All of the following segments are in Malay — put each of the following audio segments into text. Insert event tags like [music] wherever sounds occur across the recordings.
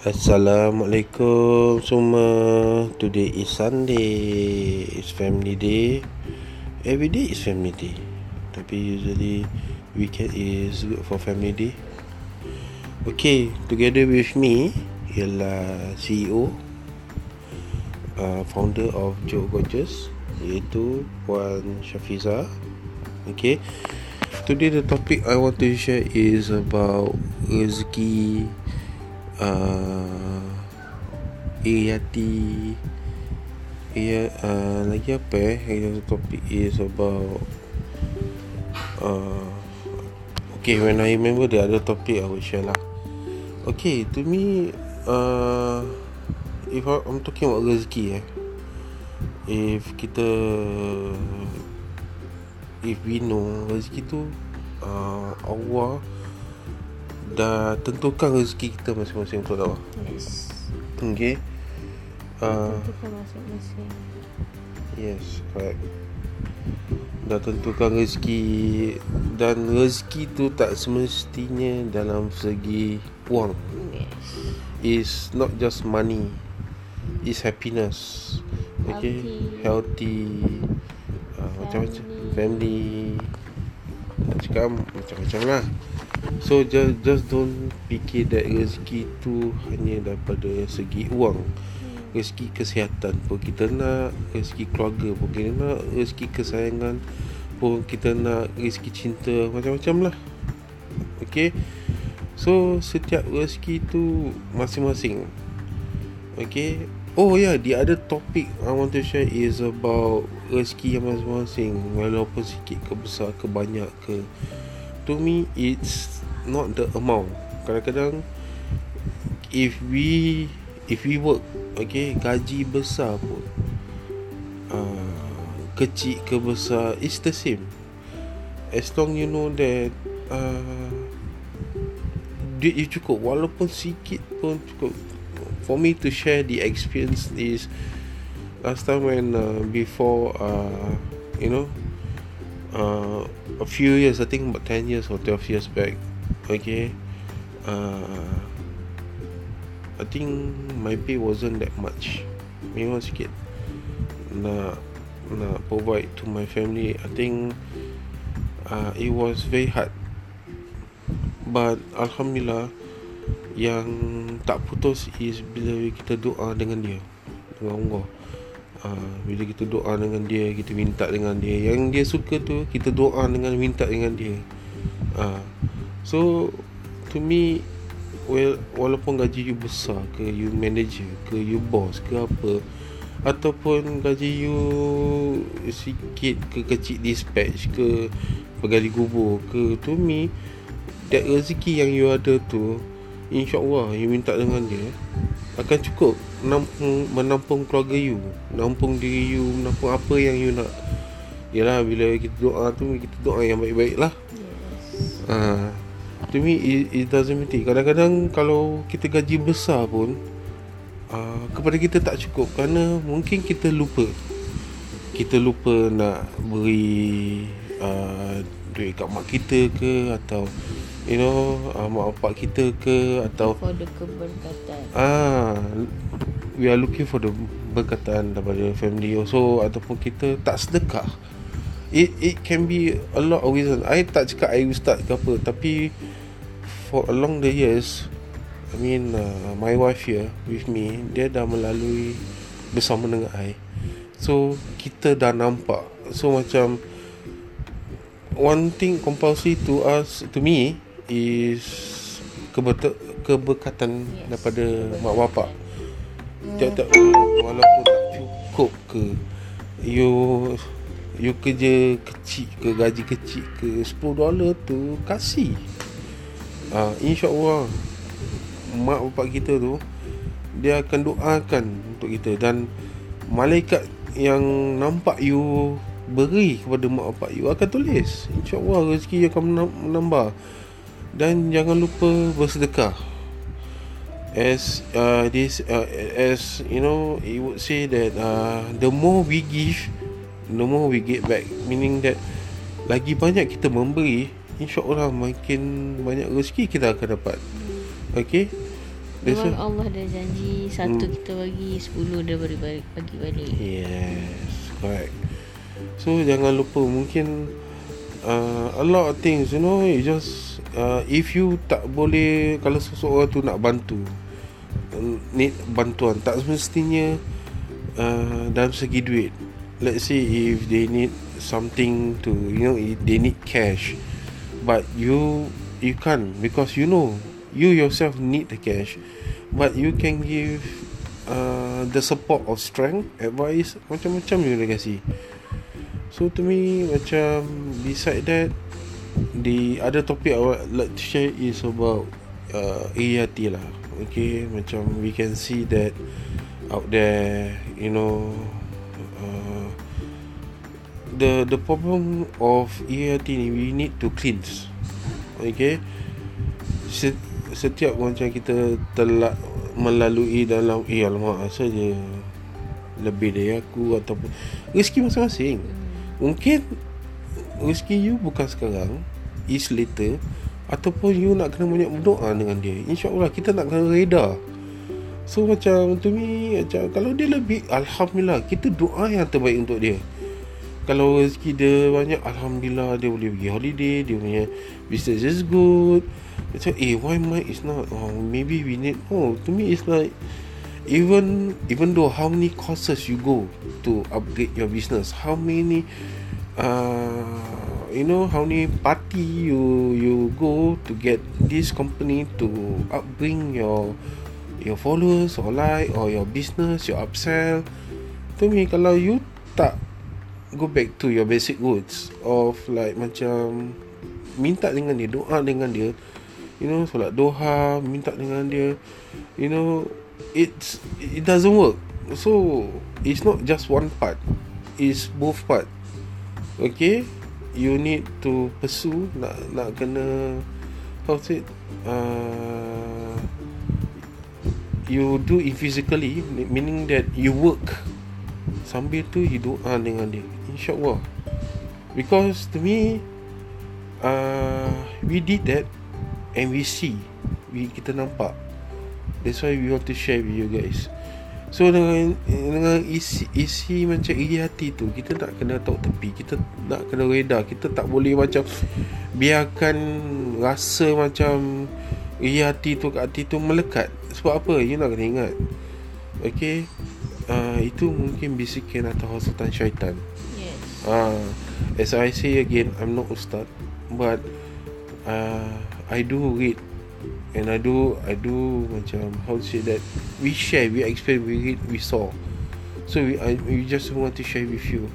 Assalamualaikum semua. Today is Sunday. It's family day. Every day is family day. Tapi usually Weekend is good for family day. Okay Together with me Ialah CEO uh, Founder of Joe Gorgeous Iaitu Puan Syafiza Okay Today the topic I want to share is about rezeki uh, Iriati Ya, uh, lagi apa eh? Yang topik is about uh, Okay, when I remember the other topic I will share lah. Okay, to me uh, If I, I'm talking about rezeki eh. If kita If we know rezeki tu uh, Allah dah tentukan rezeki kita masing-masing tu tahu. Yes. Okay. Uh, Tentukan masing-masing. yes, correct. Dah tentukan rezeki dan rezeki tu tak semestinya dalam segi wang. Yes. Is not just money. Is happiness. Okay, healthy. Uh, macam-macam family. Nak cakap macam-macam lah. So just just don't fikir that rezeki tu hanya daripada segi wang. Rezeki kesihatan pun kita nak, rezeki keluarga pun kita nak, rezeki kesayangan pun kita nak, rezeki cinta macam-macam lah. Okay. So setiap rezeki tu masing-masing. Okay. Oh yeah, the other topic I want to share is about rezeki yang masing-masing. Walaupun sikit ke besar ke banyak ke to me it's not the amount. Kadang-kadang if we if we work okay gaji besar pun uh, kecil ke besar it's the same. As long you know that uh, duit you cukup. Walaupun sikit pun cukup. For me to share the experience is last time when uh, before uh, you know uh, a few years I think about 10 years or 12 years back. Okay. Uh, I think my pay wasn't that much. Memang sikit nak nak provide to my family. I think uh, it was very hard. But Alhamdulillah yang tak putus is bila kita doa dengan dia dengan Allah uh, bila kita doa dengan dia kita minta dengan dia. Yang dia suka tu kita doa dengan minta dengan dia. Uh, so to me well walaupun gaji you besar ke you manager ke you boss ke apa ataupun gaji you sikit ke kecil dispatch ke pegawai gubur ke to me that rezeki yang you ada tu InsyaAllah you minta dengan dia Akan cukup menampung, menampung keluarga you. Menampung diri you Menampung apa yang you nak. Yalah bila kita doa tu Kita doa yang baik-baik lah. Yes. uh, To me it, it doesn't matter. Kadang-kadang kalau kita gaji besar pun uh, Kepada kita tak cukup. Kerana mungkin kita lupa. Kita lupa nak beri uh, Duit kat mak kita ke Atau You know uh, Mak bapak kita ke Atau For the keberkatan. Ah, we are looking for the berkatan daripada family also ataupun kita tak sedekah. It it can be a lot of reason. I tak cakap I ustaz ke apa tapi for along the years I mean uh, my wife here with me dia dah melalui bersama dengan I. So kita dah nampak. So macam one thing compulsory to us to me is kebetul keberkatan Yes, daripada keberkatan. mak bapak. Tiap-tiap bulan, walaupun tak cukup ke you you kerja kecil ke gaji kecil ke 10 dolar tu kasih. Uh, insyaallah mak bapak kita tu dia akan doakan untuk kita. Dan malaikat yang nampak you beri kepada mak bapak you akan tulis. Insyaallah rezeki akan menam- menambah dan jangan lupa bersedekah. As uh, this uh, as you know it would say that uh, the more we give the more we get back. Meaning that lagi banyak kita memberi InsyaAllah makin banyak rezeki kita akan dapat. Okay? That's Memang Allah dah janji Satu Hmm. kita bagi Sepuluh dia bagi, bagi, bagi balik. Yes, correct. So jangan lupa mungkin uh, a lot of things you know you just uh, if you tak boleh kalau seseorang tu nak bantu uh, need bantuan tak semestinya uh, dalam segi duit. Let's say if they need something to you know they need cash but you you can't because you know you yourself need the cash but you can give uh, the support of strength advice macam-macam you dah kasi so to me macam beside that the other topic I would like to share is about uh, ART lah. Okay macam we can see that out there you know uh, the the problem of EAT ni we need to cleanse. Okay? Set, setiap macam kita telah melalui dalam eh alamak asal je lebih dari aku ataupun rezeki masing-masing mungkin rezeki you bukan sekarang is later ataupun you nak kena banyak berdoa dengan dia insyaallah kita nak kena reda So macam to me macam kalau dia lebih alhamdulillah kita doa yang terbaik untuk dia. Kalau rezeki dia banyak alhamdulillah dia boleh pergi holiday, dia punya business is good. Macam eh why mine is not? Oh maybe we need oh to me it's like even even though how many courses you go to upgrade your business, how many uh you know how many party you you go to get this company to upbring your your followers or like or your business your upsell to me kalau you tak go back to your basic roots of like macam minta dengan dia doa dengan dia you know solat doha minta dengan dia you know it's it doesn't work. So it's not just one part. It's both part. Okay? You need to pursue nak nak kena how to say uh, you do it physically meaning that you work. Sambil tu you doa dengan dia. Insyaallah. Because to me uh, we did that and we see. We kita nampak that's why we want to share with you guys. So dengan dengan isi isi macam iri hati tu kita tak kena tahu tepi kita nak kena reda kita tak boleh macam biarkan rasa macam iri hati tu kat hati tu melekat. Sebab apa? You nak kena ingat. Okay? Uh, itu mungkin bisikan atau hasutan syaitan. Yes. Ah, as I say again, I'm not ustad, but uh, I do read and I do I do macam how to say that we share, we experience, we read, we saw. So we I, we just want to share with you.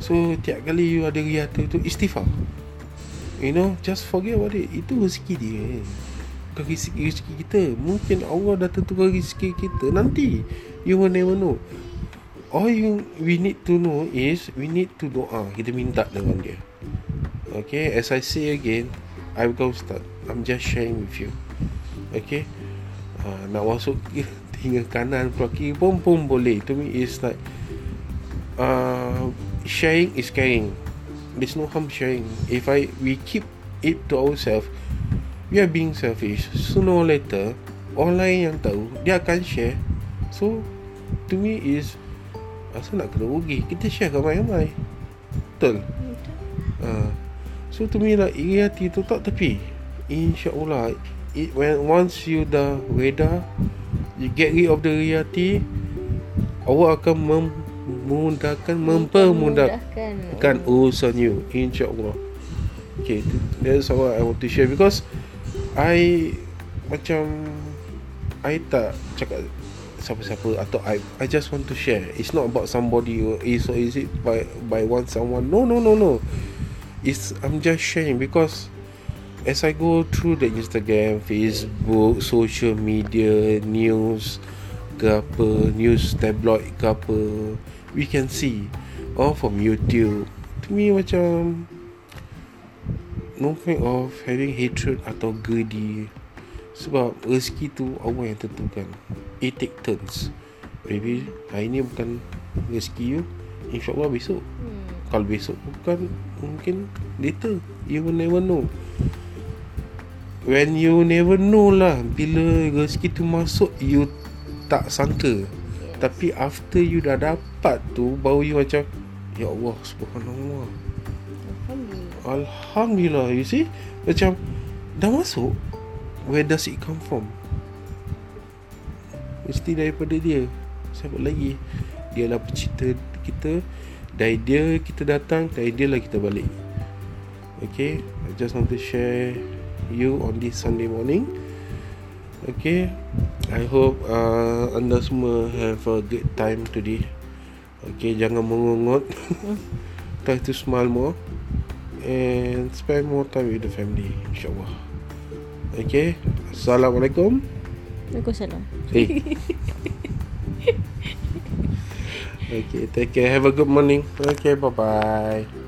So tiap kali you ada riata tu istighfar. You know, just forget about it. Itu rezeki dia. Bukan rezeki, rezeki kita. Mungkin Allah dah tentukan rezeki kita. Nanti you will never know all you we need to know is we need to doa kita minta dengan dia okay as I say again I will start I'm just sharing with you. Okay? Uh, nak masuk tinggal kanan keluar kiri pun pun boleh. To me is like uh, sharing is caring. There's no harm sharing. If I we keep it to ourselves we are being selfish. Sooner or later orang lain yang tahu dia akan share. So to me is asal nak kena rugi? Kita share ramai-ramai. Betul? Uh, so to me like iri hati tu tak tepi insyaAllah it, when once you dah reda you get rid of the hati Allah akan memudahkan mempermudahkan kan urusan you insyaallah. Okay that's what I want to share because I macam I tak cakap siapa-siapa atau I I just want to share. It's not about somebody or is or is it by by one someone? No no no no. It's I'm just sharing because as I go through the Instagram Facebook social media news ke apa news tabloid ke apa we can see. All from YouTube. To me macam no point of having hatred atau greedy. Sebab rezeki tu Allah yang tentukan. It take turns. Maybe hari ni bukan rezeki you. InsyaAllah besok. Hmm. Kalau besok bukan Mungkin later. You will never know when you never know lah bila rezeki tu masuk you tak sangka. Tapi after you dah dapat tu baru you macam ya Allah subhanallah. Alhamdulillah. alhamdulillah you see? Macam dah masuk where does it come from? Mesti daripada dia. Siapa lagi? Dia lah pencipta kita. Dari dia kita datang dari dia lah kita balik. Okay I just want to share you on this Sunday morning okay I hope uh, anda semua have a good time today okay jangan mengungut [laughs] try to smile more and spend more time with the family insyaAllah okay Assalamualaikum Waalaikumsalam. Hey. [laughs] okay, take care. Have a good morning. Okay, bye bye.